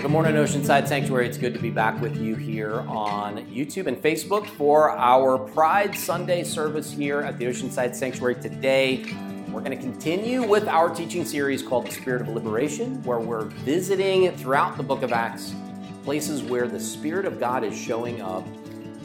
Good morning, Oceanside Sanctuary. It's good to be back with you here on YouTube and Facebook for our Pride Sunday service here at the Oceanside Sanctuary today. We're going to continue with our teaching series called The Spirit of Liberation, where we're visiting throughout the book of Acts places where the Spirit of God is showing up.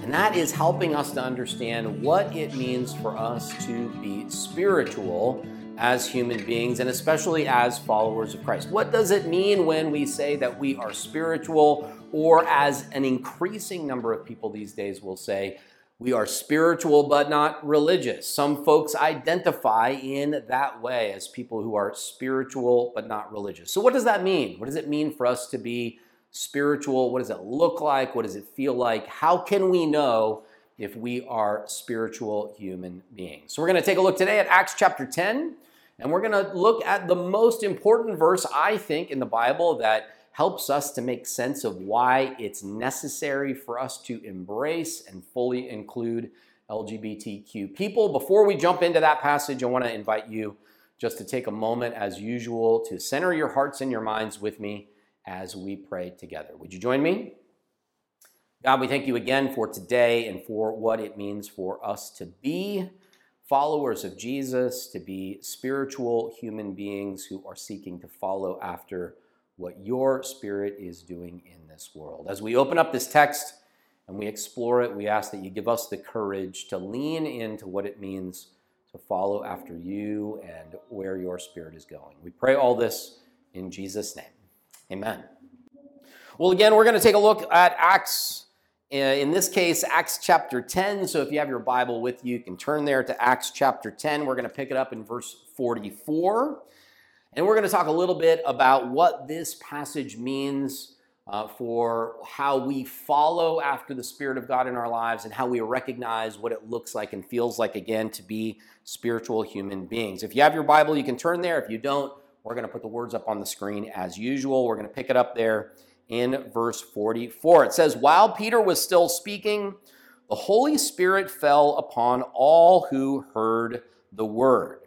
And that is helping us to understand what it means for us to be spiritual as human beings and especially as followers of Christ. What does it mean when we say that we are spiritual, or as an increasing number of people these days will say, we are spiritual but not religious. Some folks identify in that way as people who are spiritual but not religious. So, what does that mean? What does it mean for us to be spiritual? What does it look like? What does it feel like? How can we know if we are spiritual human beings? So, we're going to take a look today at Acts chapter 10. And we're going to look at the most important verse, I think, in the Bible that helps us to make sense of why it's necessary for us to embrace and fully include LGBTQ people. Before we jump into that passage, I want to invite you just to take a moment, as usual, to center your hearts and your minds with me as we pray together. Would you join me? God, we thank you again for today and for what it means for us to be followers of Jesus, to be spiritual human beings who are seeking to follow after what your spirit is doing in this world. As we open up this text and we explore it, we ask that you give us the courage to lean into what it means to follow after you and where your spirit is going. We pray all this in Jesus' name. Amen. Well, again, we're going to take a look at Acts in this case, Acts chapter 10. So if you have your Bible with you, you can turn there to Acts chapter 10. We're going to pick it up in verse 44. And we're going to talk a little bit about what this passage means uh, for how we follow after the Spirit of God in our lives and how we recognize what it looks like and feels like, again, to be spiritual human beings. If you have your Bible, you can turn there. If you don't, we're going to put the words up on the screen as usual. We're going to pick it up there in verse 44. It says, While Peter was still speaking, the Holy Spirit fell upon all who heard the word.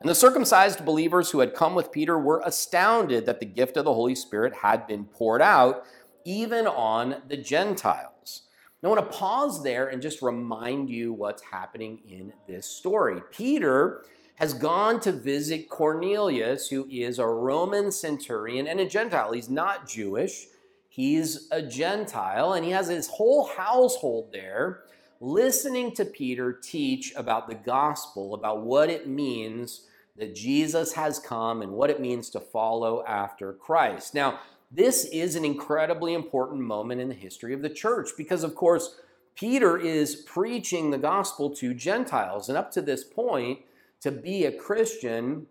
And the circumcised believers who had come with Peter were astounded that the gift of the Holy Spirit had been poured out even on the Gentiles. Now, I want to pause there and just remind you what's happening in this story. Peter has gone to visit Cornelius, who is a Roman centurion and a Gentile. He's not Jewish, He's a Gentile, and he has his whole household there listening to Peter teach about the gospel, about what it means that Jesus has come and what it means to follow after Christ. Now, this is an incredibly important moment in the history of the church because, of course, Peter is preaching the gospel to Gentiles. And up to this point, to be a Christian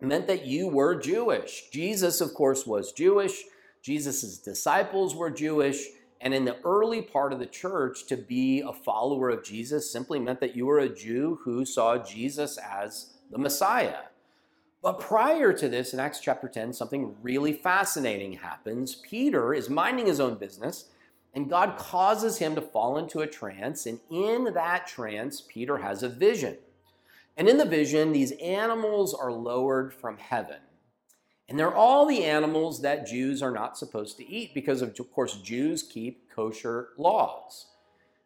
meant that you were Jewish. Jesus, of course, was Jewish. Jesus' disciples were Jewish, and in the early part of the church, to be a follower of Jesus simply meant that you were a Jew who saw Jesus as the Messiah. But prior to this, in Acts chapter 10, something really fascinating happens. Peter is minding his own business, and God causes him to fall into a trance. And in that trance, Peter has a vision. And in the vision, these animals are lowered from heaven. And they're all the animals that Jews are not supposed to eat because, of, course, Jews keep kosher laws.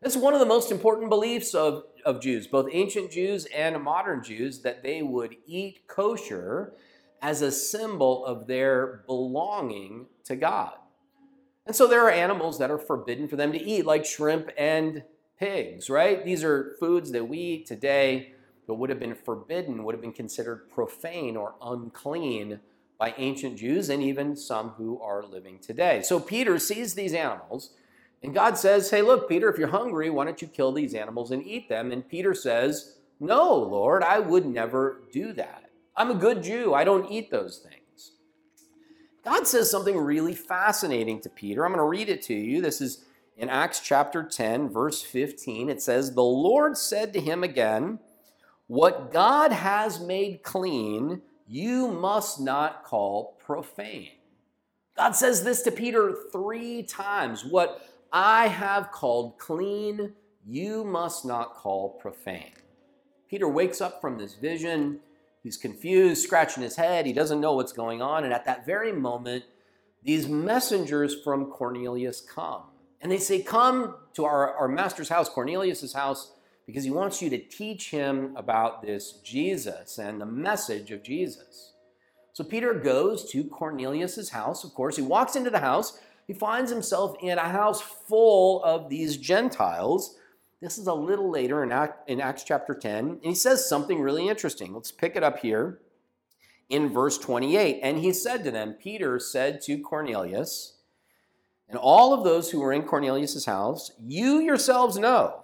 This is one of the most important beliefs of, of Jews, both ancient Jews and modern Jews, that they would eat kosher as a symbol of their belonging to God. And so there are animals that are forbidden for them to eat, like shrimp and pigs, right? These are foods that we eat today, but would have been forbidden, would have been considered profane or unclean by ancient Jews and even some who are living today. So Peter sees these animals, and God says, Hey, look, Peter, if you're hungry, why don't you kill these animals and eat them? And Peter says, No, Lord, I would never do that. I'm a good Jew, I don't eat those things. God says something really fascinating to Peter. I'm going to read it to you. This is in Acts chapter 10, verse 15. It says, The Lord said to him again, What God has made clean, you must not call profane. God says this to Peter three times. What I have called clean, you must not call profane. Peter wakes up from this vision. He's confused, scratching his head. He doesn't know what's going on. And at that very moment, these messengers from Cornelius come. And they say, Come to our, our master's house, Cornelius's house, because he wants you to teach him about this Jesus and the message of Jesus. So Peter goes to Cornelius's house, of course. He walks into the house. He finds himself in a house full of these Gentiles. This is a little later in, Act, in Acts chapter 10. And he says something really interesting. Let's pick it up here in verse 28. And he said to them, Peter said to Cornelius, and all of those who were in Cornelius's house, you yourselves know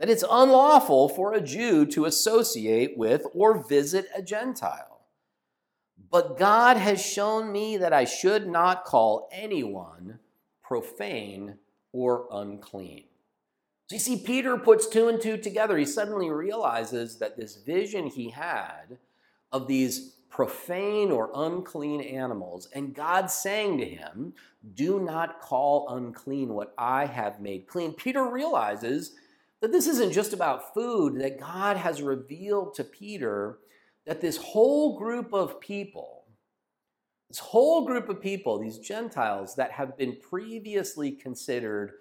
that it's unlawful for a Jew to associate with or visit a Gentile. But God has shown me that I should not call anyone profane or unclean. So you see, Peter puts two and two together. He suddenly realizes that this vision he had of these profane or unclean animals, and God saying to him, Do not call unclean what I have made clean. Peter realizes that this isn't just about food, that God has revealed to Peter that this whole group of people, this whole group of people, these Gentiles that have been previously considered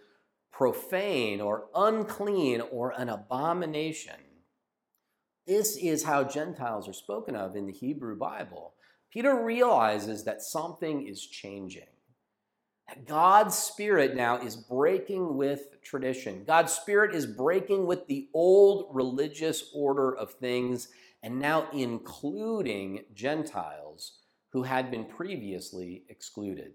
profane or unclean or an abomination, this is how Gentiles are spoken of in the Hebrew Bible. Peter realizes that something is changing. God's Spirit now is breaking with tradition. God's Spirit is breaking with the old religious order of things and now including Gentiles who had been previously excluded.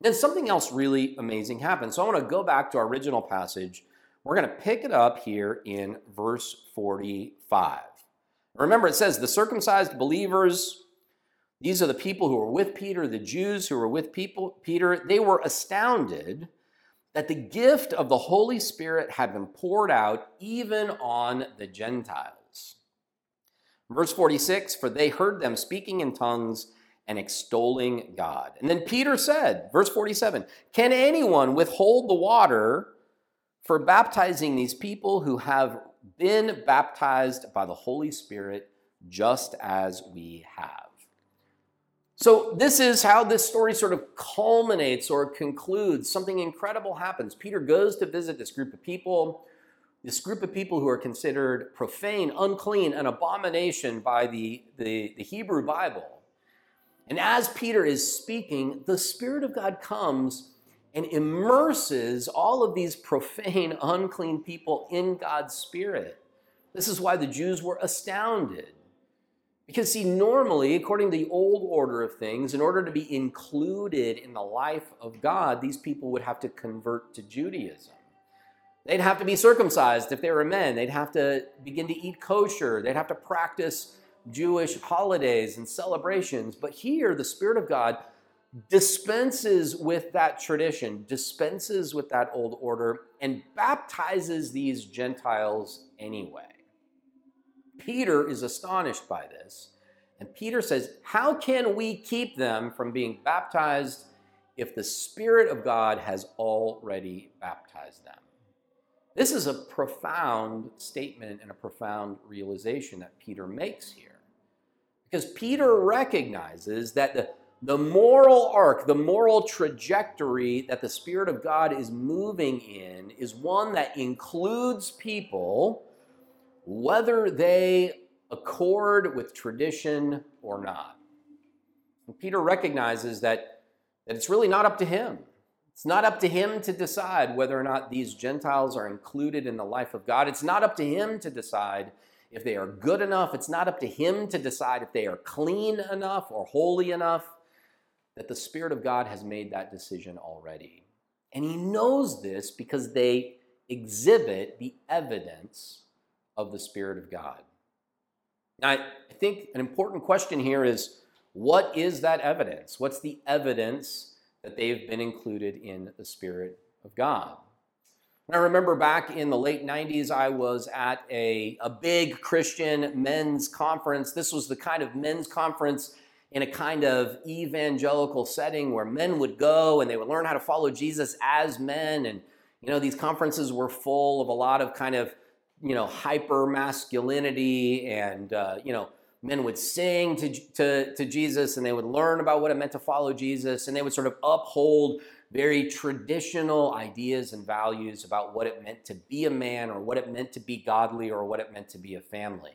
Then something else really amazing happened. So I want to go back to our original passage. We're going to pick it up here in verse 45. Remember, it says, The circumcised believers, these are the people who were with Peter, the Jews who were with people, Peter, they were astounded that the gift of the Holy Spirit had been poured out even on the Gentiles. Verse 46 For they heard them speaking in tongues and extolling God. And then Peter said, verse 47 Can anyone withhold the water for baptizing these people who have been baptized by the Holy Spirit just as we have? So, this is how this story sort of culminates or concludes. Something incredible happens. Peter goes to visit this group of people this group of people who are considered profane, unclean, an abomination by the, the, the, Hebrew Bible. And as Peter is speaking, the Spirit of God comes and immerses all of these profane, unclean people in God's Spirit. This is why the Jews were astounded. Because, see, normally, according to the old order of things, in order to be included in the life of God, these people would have to convert to Judaism. They'd have to be circumcised if they were men. They'd have to begin to eat kosher. They'd have to practice Jewish holidays and celebrations. But here, the Spirit of God dispenses with that tradition, dispenses with that old order, and baptizes these Gentiles anyway. Peter is astonished by this. And Peter says, How can we keep them from being baptized if the Spirit of God has already baptized them? This is a profound statement and a profound realization that Peter makes here. Because Peter recognizes that the, the moral arc, the moral trajectory that the Spirit of God is moving in is one that includes people whether they accord with tradition or not. And Peter recognizes that, that it's really not up to him. It's not up to him to decide whether or not these Gentiles are included in the life of God. It's not up to him to decide if they are good enough. It's not up to him to decide if they are clean enough or holy enough. That the Spirit of God has made that decision already. And he knows this because they exhibit the evidence of the Spirit of God. Now, I think an important question here is what is that evidence? What's the evidence that they've been included in the Spirit of God. And I remember back in the late 90s, I was at a, a big Christian men's conference. This was the kind of men's conference in a kind of evangelical setting where men would go and they would learn how to follow Jesus as men. And, you know, these conferences were full of a lot of kind of, you know, hyper masculinity and, uh, you know, men would sing to, to, to Jesus and they would learn about what it meant to follow Jesus and they would sort of uphold very traditional ideas and values about what it meant to be a man or what it meant to be godly or what it meant to be a family.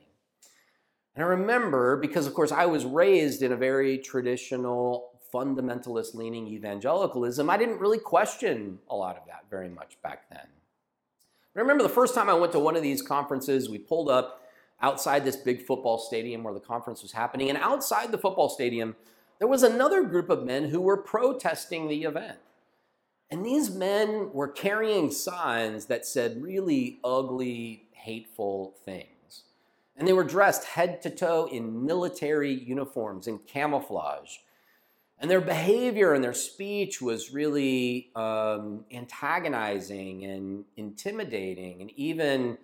And I remember, because of course I was raised in a very traditional, fundamentalist leaning evangelicalism, I didn't really question a lot of that very much back then. I remember the first time I went to one of these conferences, we pulled up outside this big football stadium where the conference was happening. And outside the football stadium, there was another group of men who were protesting the event. And these men were carrying signs that said really ugly, hateful things. And they were dressed head to toe in military uniforms and camouflage. And their behavior and their speech was really um, antagonizing and intimidating and even,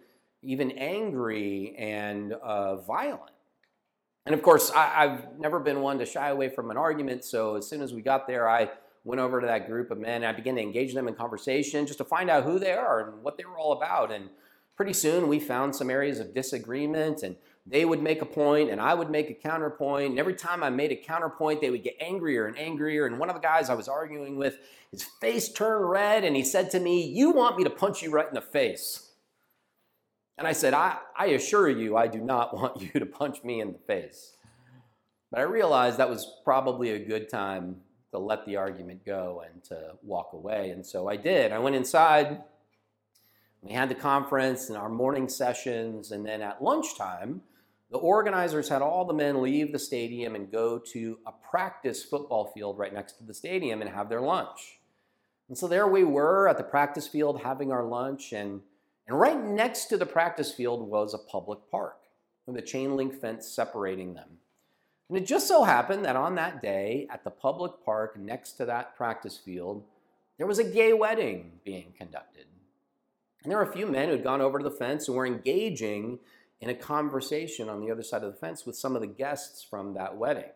even angry and uh, violent. And of course, I, have never been one to shy away from an argument. So as soon as we got there, I went over to that group of men. And I began to engage them in conversation just to find out who they are and what they were all about. And pretty soon we found some areas of disagreement and they would make a point and I would make a counterpoint. And every time I made a counterpoint, they would get angrier and angrier. And one of the guys I was arguing with, his face turned red and he said to me, You want me to punch you right in the face? And I said, I, I assure you, I do not want you to punch me in the face. But I realized that was probably a good time to let the argument go and to walk away. And so I did. I went inside. We had the conference and our morning sessions. And then at lunchtime, the organizers had all the men leave the stadium and go to a practice football field right next to the stadium and have their lunch. And so there we were at the practice field having our lunch. And, and right next to the practice field was a public park with a chain link fence separating them. And it just so happened that on that day, at the public park next to that practice field, there was a gay wedding being conducted. And there were a few men who had gone over to the fence and were engaging in a conversation on the other side of the fence with some of the guests from that wedding.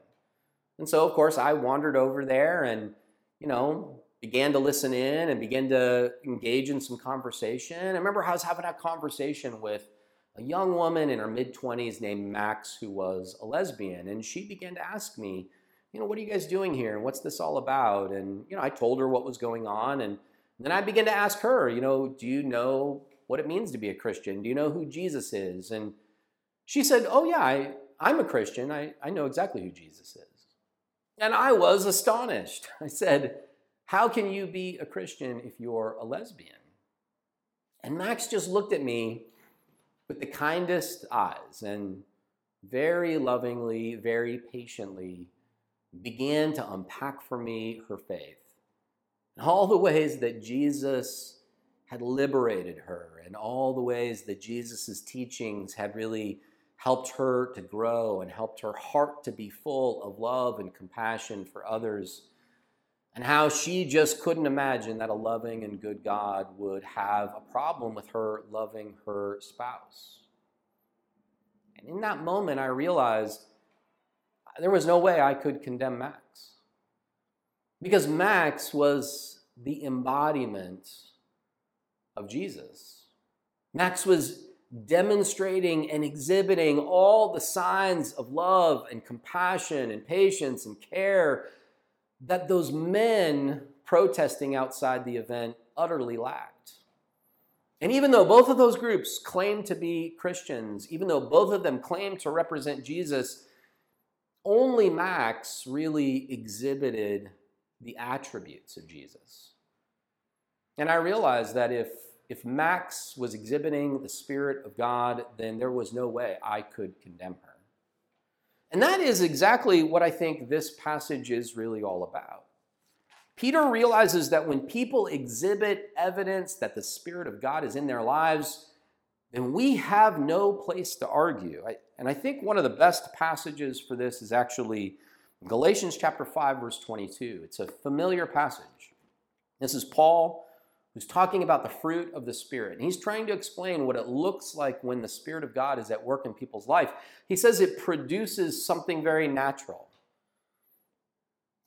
And so, of course, I wandered over there and, you know, began to listen in and began to engage in some conversation. I remember I was having a conversation with a young woman in her mid 20s named Max who was a lesbian. And she began to ask me, you know, what are you guys doing here? And what's this all about? And, you know, I told her what was going on. And then I began to ask her, you know, do you know what it means to be a Christian? Do you know who Jesus is? And she said, oh, yeah, I, I'm a Christian. I, I know exactly who Jesus is. And I was astonished. I said, how can you be a Christian if you're a lesbian? And Max just looked at me with the kindest eyes and very lovingly, very patiently began to unpack for me her faith. And all the ways that Jesus had liberated her, and all the ways that Jesus' teachings had really helped her to grow and helped her heart to be full of love and compassion for others and how she just couldn't imagine that a loving and good God would have a problem with her loving her spouse. And in that moment, I realized there was no way I could condemn Max. Because Max was the embodiment of Jesus. Max was demonstrating and exhibiting all the signs of love and compassion and patience and care that those men protesting outside the event utterly lacked. And even though both of those groups claim to be Christians, even though both of them claim to represent Jesus, only Max really exhibited the attributes of Jesus. And I realized that if, if Max was exhibiting the Spirit of God, then there was no way I could condemn her. And that is exactly what I think this passage is really all about. Peter realizes that when people exhibit evidence that the Spirit of God is in their lives, then we have no place to argue. and I think one of the best passages for this is actually Galatians chapter 5 verse 22. It's a familiar passage. This is Paul who's talking about the fruit of the Spirit. And he's trying to explain what it looks like when the Spirit of God is at work in people's life. He says it produces something very natural.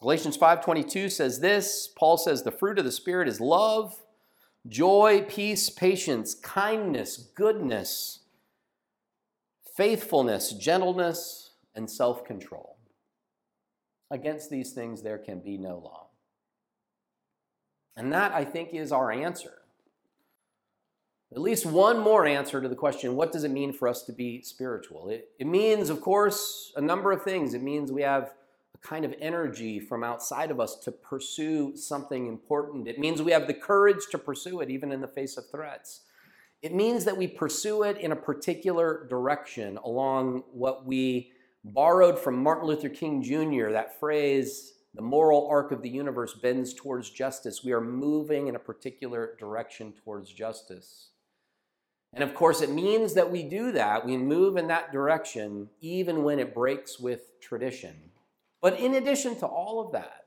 Galatians 5:22 says this, Paul says the fruit of the spirit is love, joy, peace, patience, kindness, goodness, faithfulness, gentleness, and self control. Against these things, there can be no law. And that, I think, is our answer. At least one more answer to the question what does it mean for us to be spiritual? It, it means, of course, a number of things. It means we have a kind of energy from outside of us to pursue something important. It means we have the courage to pursue it, even in the face of threats. It means that we pursue it in a particular direction along what we borrowed from Martin Luther King Jr., that phrase, the moral arc of the universe bends towards justice. We are moving in a particular direction towards justice. And of course, it means that we do that. We move in that direction even when it breaks with tradition. But in addition to all of that,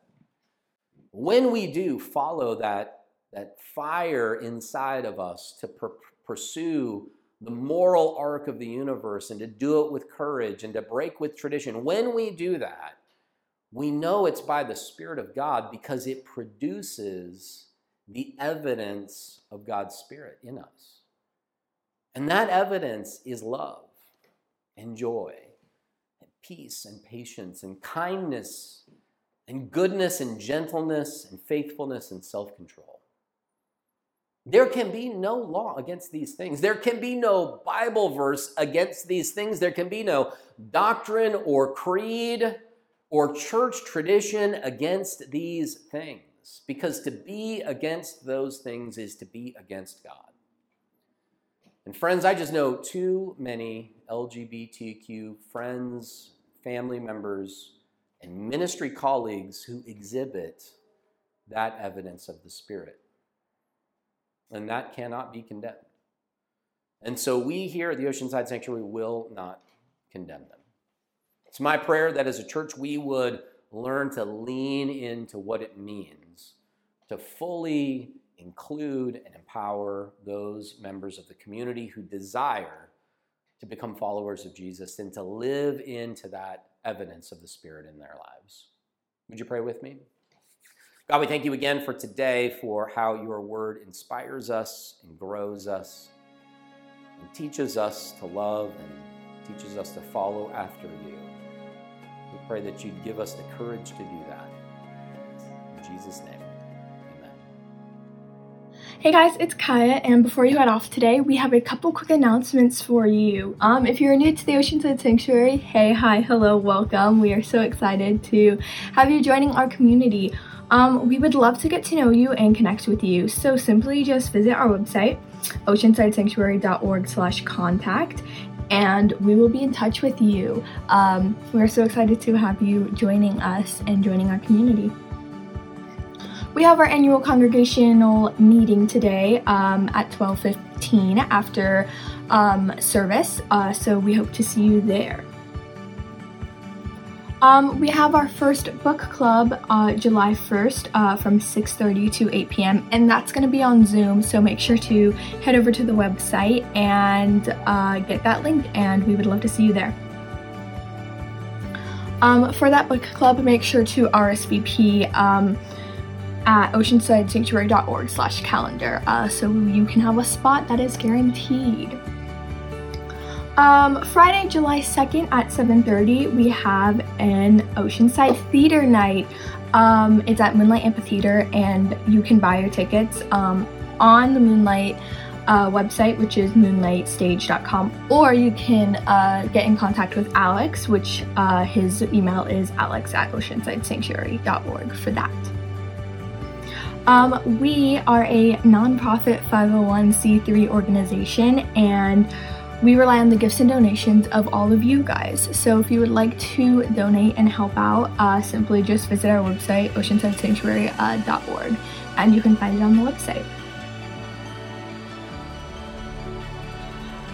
when we do follow that, that fire inside of us to pursue the moral arc of the universe and to do it with courage and to break with tradition, when we do that, we know it's by the Spirit of God because it produces the evidence of God's Spirit in us. And that evidence is love and joy and peace and patience and kindness and goodness and gentleness and faithfulness and self control. There can be no law against these things. There can be no Bible verse against these things. There can be no doctrine or creed or church tradition against these things. Because to be against those things is to be against God. And friends, I just know too many LGBTQ friends, family members, and ministry colleagues who exhibit that evidence of the Spirit and that cannot be condemned. And so we here at the Oceanside Sanctuary will not condemn them. It's my prayer that as a church we would learn to lean into what it means to fully include and empower those members of the community who desire to become followers of Jesus and to live into that evidence of the Spirit in their lives. Would you pray with me? God, we thank you again for today, for how your word inspires us and grows us and teaches us to love and teaches us to follow after you. We pray that you'd give us the courage to do that. In Jesus' name. Hey guys, it's Kaya, and before you head off today, we have a couple quick announcements for you. Um, if you're new to the Oceanside Sanctuary, hey, hi, hello, welcome. We are so excited to have you joining our community. Um, we would love to get to know you and connect with you. So simply just visit our website, oceansidesanctuary.org slash contact, and we will be in touch with you. Um, we're so excited to have you joining us and joining our community. We have our annual congregational meeting today um, at 12:15 after um, service, uh, so we hope to see you there. Um, we have our first book club uh, July 1st uh, from 6.30 to 8 p.m. and that's going to be on Zoom so make sure to head over to the website and uh, get that link and we would love to see you there. Um, for that book club make sure to RSVP um, at oceansidesanctuary.org slash calendar uh, so you can have a spot that is guaranteed. Um, Friday, July 2nd at 7.30, we have an Oceanside Theater Night. Um, it's at Moonlight Amphitheater and you can buy your tickets um, on the Moonlight uh, website, which is moonlightstage.com, or you can uh, get in contact with Alex, which uh, his email is alex at oceansidesanctuary.org for that. Um, we are a nonprofit 501c3 organization and we rely on the gifts and donations of all of you guys. So if you would like to donate and help out, uh, simply just visit our website, oceansidesanctuary.org, uh, and you can find it on the website.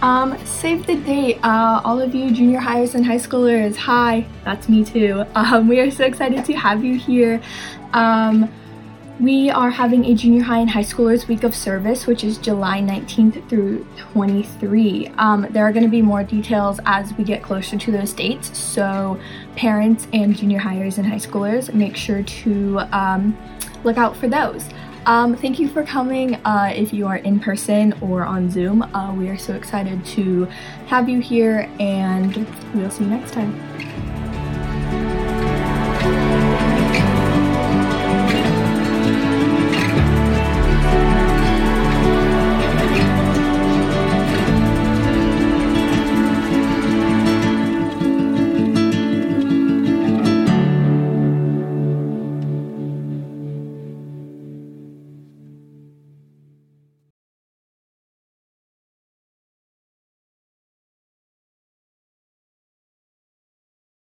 Um, save the date, uh, all of you junior highers and high schoolers, hi, that's me too. Um, we are so excited to have you here. Um, we are having a junior high and high schoolers week of service, which is July 19th through 23. Um, there are going to be more details as we get closer to those dates. So, parents and junior highers and high schoolers, make sure to um, look out for those. Um, thank you for coming uh, if you are in person or on Zoom. Uh, we are so excited to have you here, and we'll see you next time.